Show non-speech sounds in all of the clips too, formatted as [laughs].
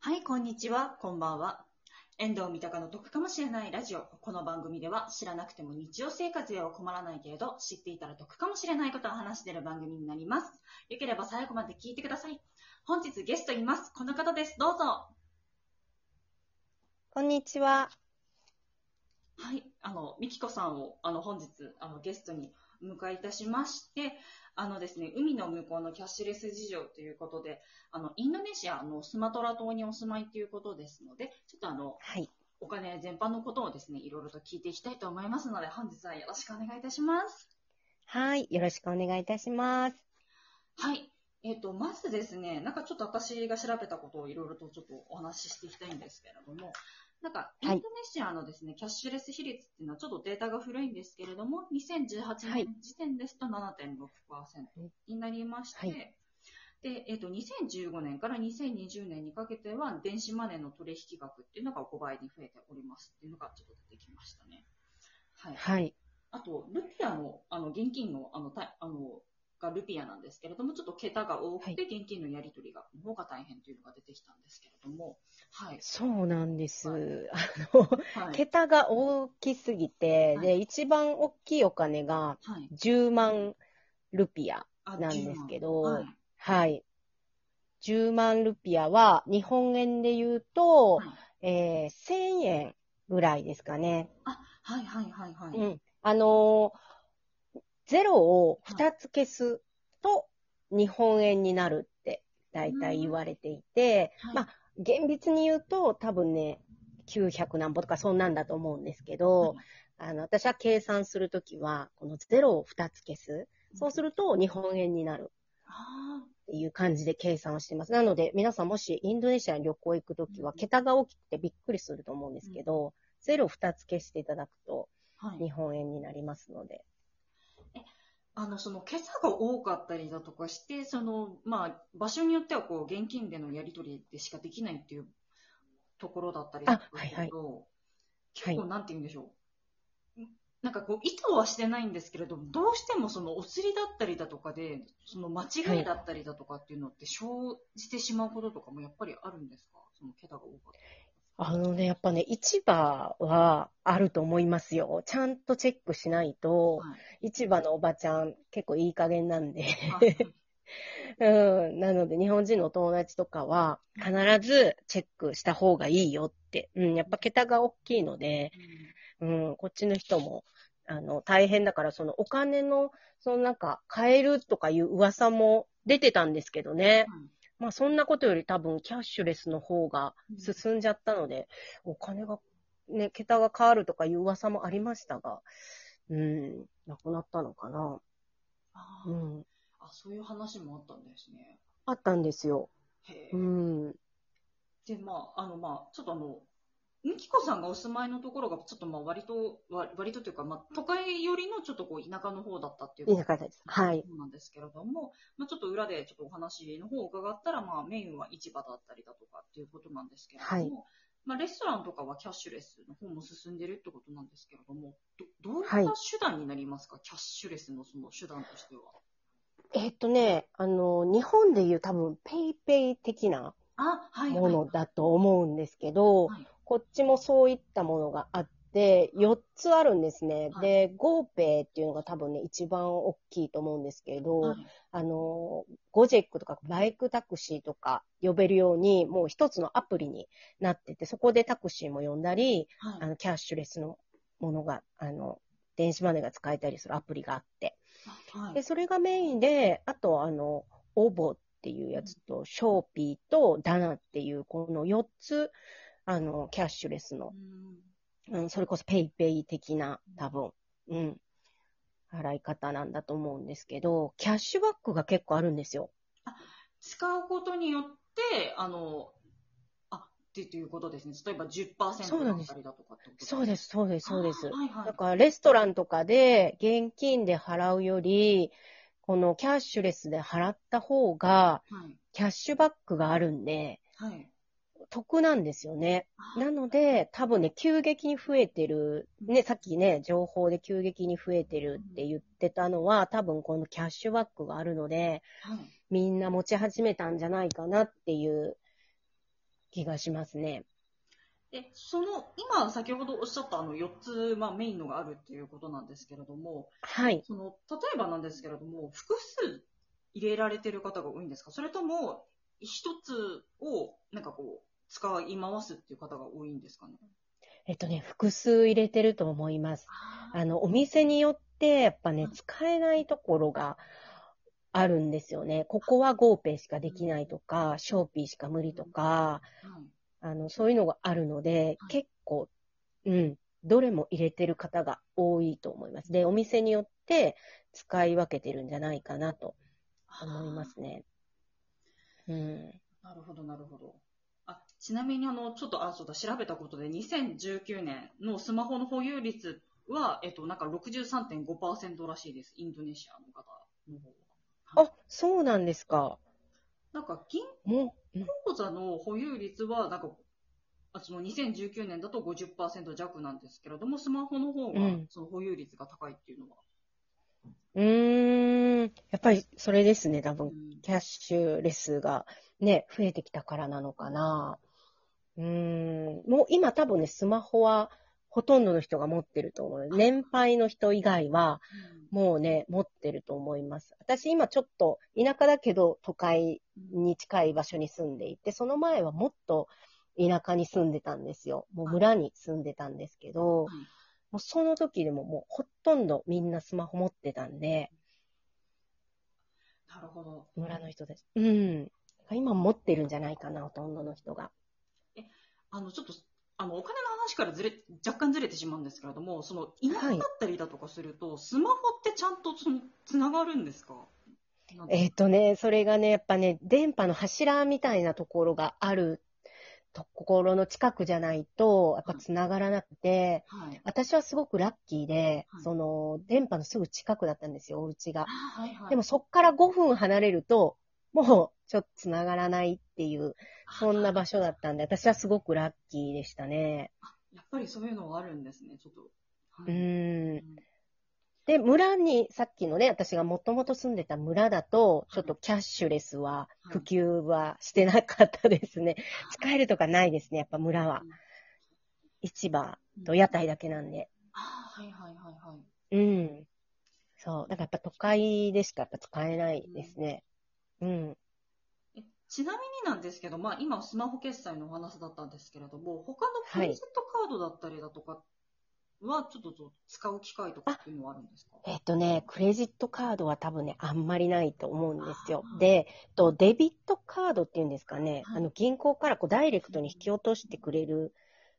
はい、こんにちは、こんばんは。遠藤三鷹の得かもしれないラジオ。この番組では知らなくても日常生活では困らないけれど、知っていたら得かもしれないことを話している番組になります。よければ最後まで聞いてください。本日ゲストいます。この方です。どうぞ。こんにちは。はい、あの、みきこさんを、あの、本日、あの、ゲストにお迎えいたしまして、あのですね、海の向こうのキャッシュレス事情ということで、あの、インドネシアのスマトラ島にお住まいということですので、ちょっとあの、はい。お金全般のことをですね、いろいろと聞いていきたいと思いますので、本日はよろしくお願いいたします。はい。よろしくお願いいたします。はい。えっ、と、まずですね、なんかちょっと私が調べたことをいろいろとちょっとお話ししていきたいんですけれども、なんか、インドネシアのですね、キャッシュレス比率っていうのはちょっとデータが古いんですけれども、2018はい年時点ですと7.6%になりまして、はいで、えっ、と、2015年から2020年にかけては、電子マネーの取引額っていうのが5倍に増えておりますっていうのがちょっと出てきましたね。はい。はい。あと、ルピアの、あの、現金の、あの、たあの、がルピアなんですけれども、ちょっと桁が多くて、現金のやり取りが、の方が大変というのが出てきたんですけれども、はい。そうなんです。はいあの、はい。桁が大きすぎて、はいで、一番大きいお金がはい。10万ルピア。あなんですけど10万はい。はい。10万ルピアは、日本円で言うと、はいえー1000円ぐらいですかね。はいはいはいはい。うん。あのーゼロを2つ消すと、日本円になるって、大体言われていて、はいまあ厳密に言うと、多分ね、900何歩とかそんなんだと思うんですけど、はいあの、私は計算するときは、このゼロを2つ消す。そうすると日本円になるあっていう感じで計算をしてます。なので、皆さんもしインドネシアに旅行行くときは、うん桁が大きくてびっくりすると思うんですけど、ゼロ2つ消していただくと。日本円になりますので。あの、その、桁が多かったりだとかして、その、まあ、場所によっては、こう、現金でのやり取りでしかできないっていうところだったりだとかすると、はい結構、なんて言うんでしょう。なんかこう、意図はしてないんですけれども、どうしてもその、お釣りだったりだとかで、その、間違いだったりだとかっていうのって生じてしまうこととかもやっぱりあるんですか？その、桁が多かったり。あのね、やっぱね、市場はあると思いますよ。ちゃんとチェックしないと、はい。市場のおばちゃん結構いい加減なんで。はい [laughs] うん、なので、日本人のお友達とかは、必ずチェックした方がいいよって。うん、やっぱ桁が大きいので、うん、こっちの人も、あの、大変だから、そのお金の、そのなんか、変えるとかいう噂も出てたんですけどね。うんまあ、そんなことより多分、キャッシュレスの方がうん進んじゃったので、お金が、ね、桁が変わるとかいう噂もありましたが、うん、なくなったのかな。あーうん、あ、そういう話もあったんですね。あったんですよ。へえ。うん。で、まあ、あの、まあ、ちょっとあの、みきこさんがお住まいのところが、ちょっとまあ、割と、わ割とというか、まあ、都会寄りのちょっとこう、田舎の方だったっていういい中です。はい。なんですけれども、まあ、ちょっと裏でちょっとお話の方を伺ったら、まあ、メインは市場だったりだとかっていうことなんですけれども、はいまあ、レストランとかはキャッシュレスの方も進んでるってことなんですけれども、どどういったはい手段になりますか、キャッシュレスのその手段としては。えっとね、あの、日本でいう多分、 PayPay 的なあ、はい、はい。ものだと思うんですけど、はいこっちもそういったものがあって、4つあるんですね。はい。で、 GoPay っていうのが多分ね、一番大きいと思うんですけど、はい。あの、 Gojek とかバイクタクシーとか呼べるように、もう一つのアプリになってて、そこでタクシーも呼んだり、はい。あの、キャッシュレスのものが、あの、電子マネーが使えたりするアプリがあって。はい。で、それがメインで、あと、あの、 OVO っていうやつと、 Shopee と DANA っていう、この4つ、あの、キャッシュレスのう、んうん、それこそ PayPay 的な、多分、うん、払い方なんだと思うんですけど、キャッシュバックが結構あるんですよ。使うことによって、あの、あ、ってということですね。例えば10%だったりだとかってことそうです、そうです、そうですあ。はいはい。だから、レストランとかで現金で払うより、このキャッシュレスで払った方が、はい。キャッシュバックがあるんで、はい。得なんですよね。あなので、多分ね、急激に増えてる、ね、さっきね、情報で急激に増えてるって言ってたのは、多分このキャッシュバックがあるので、はい。みんな持ち始めたんじゃないかなっていう気がしますね。で、その、今、先ほどおっしゃったあの4つ、まあ、メインのがあるっていうことなんですけれども、はい。その、例えばなんですけれども、複数入れられてる方が多いんですか？それとも、一つを、使い回すっていう方が多いんですかね？えっとね、複数入れてると思います。あの、お店によって、やっぱねうん、使えないところがあるんですよね。ここは GoPay しかできないとか、ショーピーしか無理とか、はい。あの、そういうのがあるのではい、結構、うん、どれも入れてる方が多いと思います。で、お店によって使い分けてるんじゃないかなと思いますね。うん。なるほど、なるほど。あ、ちなみにあの、ちょっと、あ、そうだ、調べたことで、2019年のスマホの保有率は、えっと、なんか63.5%らしいです。インドネシアの方の方は。あ、そうなんですか。なんか、銀もう、うん口座の保有率は、なんか、あその2019年だと50%弱なんですけれども、スマホの方がうん、その保有率が高いっていうのは。うーん、やっぱりそれですね、多分。うんキャッシュレスがね、増えてきたからなのかな。うーん、もう今多分ね、スマホはほとんどの人が持ってると思う。年配の人以外は、もうね、持ってると思います。私今ちょっと田舎だけど都会に近い場所に住んでいて、その前はもっと田舎に住んでたんですよ。もう村に住んでたんですけど、はいもうその時でももうほとんどみんなスマホ持ってたんで、なるほど。村の人です。うん。今持ってるんじゃないかな、ほとんどの人が。あの、ちょっと、あの、お金の話からずれ、若干ずれてしまうんですけれども、その、田舎だったりだとかすると、スマホってちゃんと、その、つながるんですか？えっ、とね、それがね、やっぱね、電波の柱みたいなところがあるところの近くじゃないと、やっぱ繋がらなくて、はい。私はすごくラッキーで、はいその、電波のすぐ近くだったんですよ、お家が。はいはい。でもそっから5分離れると、もうちょっと繋がらないっていう、そんな場所だったんで、私はすごくラッキーでしたね。やっぱりそういうのはあるんですね、ちょっと。はういーん。で、村に、さっきのね、私がもともと住んでた村だと、ちょっとキャッシュレスは、はい普及はしてなかったですね。使えるとかないですね、やっぱ村は。市場と屋台だけなんで。あはいはいはいはい。うん。そう。だからやっぱ都会でしかやっぱ使えないですね。うん。えちなみになんですけど、まあ今スマホ決済のお話だったんですけれども、他のクレジットカードだったりだとかは、ちょっとと使う機会とかっていうのはあるんですか？えっとね、クレジットカードは多分ね、あんまりないと思うんですよ。で、えっとデビットカードっていうんですかね、はい。あの銀行からこうダイレクトに引き落としてくれる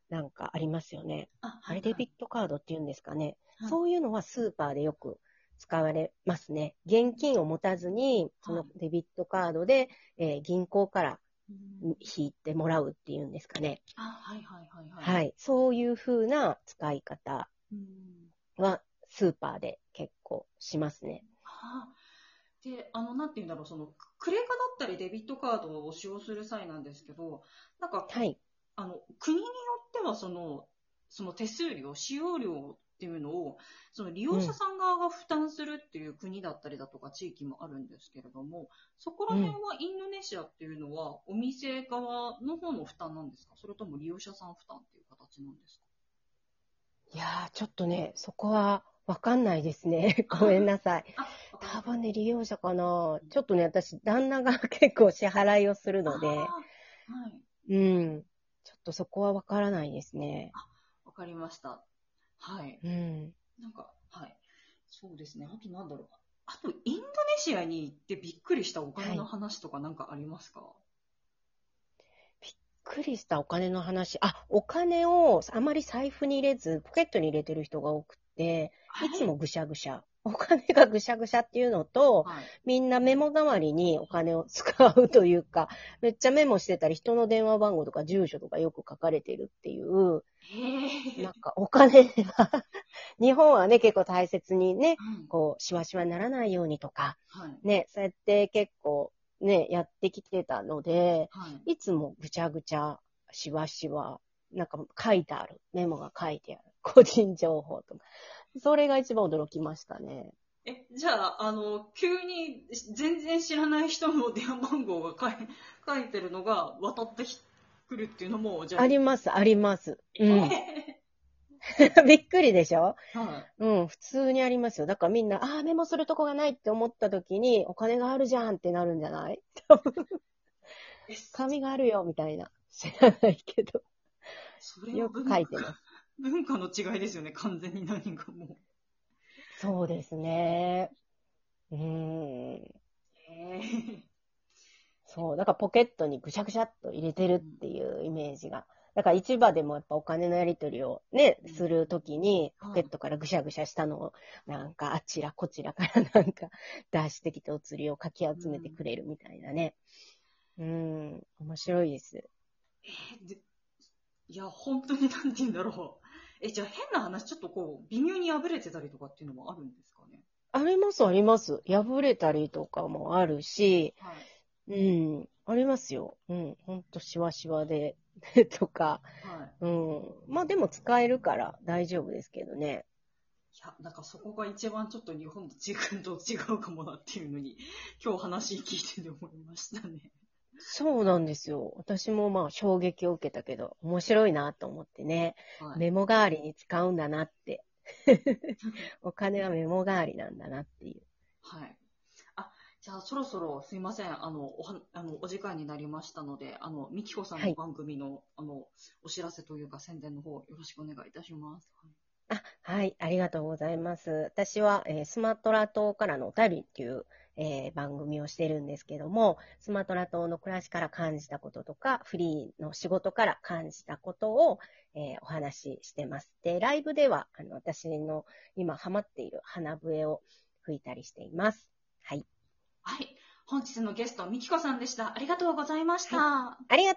なんかありますよね。あ、あれデビットカードっていうんですかね。はい。そういうのはスーパーでよく使われますね。現金を持たずに、そのデビットカードで、えー銀行からうん引いてもらうっていうんですかね。あ、はいはいはいはい。。はいい。そういう風な使い方うんはスーパーで結構しますね。あで、あの、なんていうんだろう、その、クレカだったりデビットカードを使用する際なんですけど、なんか、はい。あの、国によっては、その、その手数料、使用料っていうのを、その利用者さん側が負担するっていう国だったりだとか地域もあるんですけれども、そこら辺はインドネシアっていうのは、お店側の方の負担なんですか？それとも利用者さん負担っていう形なんですか？いやー、ちょっとね、そこはわかんないですね。[laughs] ごめんなさい。多分ね、利用者かな。ちょっとね、私、旦那が [laughs] 結構支払いをするので、はい。うん。ちょっとそこはわからないですね。わかりました。はい。うん。なんか、はい。そうですね。あとなんだろう。あと、インドネシアに行ってびっくりしたお金の話とかなんかありますか、びっくりしたお金の話。あ、お金をあまり財布に入れず、ポケットに入れてる人が多くて、いつもぐしゃぐしゃ。[laughs] お金がぐしゃぐしゃっていうのと、はい。みみんなメモ代わりにお金を使うというか、めっちゃメモしてたり、人の電話番号とか住所とかよく書かれてるっていう、へなんかお金は、[laughs] 日本はね、結構大切にね、はい。こう、しわしわにならないようにとか、はい。ね、そうやって結構ね、やってきてたので、はい。いつもぐちゃぐちゃ、しわしわ、なんか書いてある。メモが書いてある。個人情報とか。それが一番驚きましたね。え、じゃあ、あの、急に全然知らない人の電話番号が書い書いてるのが渡ってき来るっていうのも、じゃあ。あります、あります。うえん。[laughs] びっくりでしょ？ーはうん、普通にありますよ。だからみんな、ああ、メモするとこがないって思った時に、お金があるじゃんってなるんじゃない？[laughs] 紙があるよ、みたいな。知らないけど。よく書いてます。文化の違いですよね、完全に何かもう。そうですね。うーん。えーそう。だからポケットにぐしゃぐしゃっと入れてるっていうイメージが。だから市場でもやっぱお金のやり取りをねうん、するときに、はいポケットからぐしゃぐしゃしたのを、なんかあちらこちらからなんか出してきてお釣りをかき集めてくれるみたいなね。うん、面白いです。えーでいや、本当になんて言うんだろう。え、じゃあ変な話、ちょっとこう、微妙に破れてたりとかっていうのもあるんですかね？あります、あります。破れたりとかもあるし、はい。うん、ありますよ。うん、ほんとしわしわで、[laughs] とか。はい。うん。まあでも使えるから大丈夫ですけどね。いや、なんかそこが一番ちょっと日本と違うと違うかもなっていうのに、今日話聞いてて思いましたね。そうなんですよ。私もまあ衝撃を受けたけど、面白いなと思ってね。はい。メモ代わりに使うんだなって。[laughs] お金はメモ代わりなんだなっていう。はい。あ、じゃあそろそろすいません。あの、おは、あの、お時間になりましたので、あの、みきこさんはいの番組の、あの、お知らせというか宣伝の方よろしくお願いいたします。あ、はい、ありがとうございます。私は、えースマトラ島からのお便りっていう、えー番組をしてるんですけども、スマトラ島の暮らしから感じたこととか、フリーの仕事から感じたことを、えーお話ししてます。で、ライブでは、あの、私の今ハマっている花笛を吹いたりしています。はい。はい。本日のゲスト、みきこさんでした。ありがとうございました。ありがとう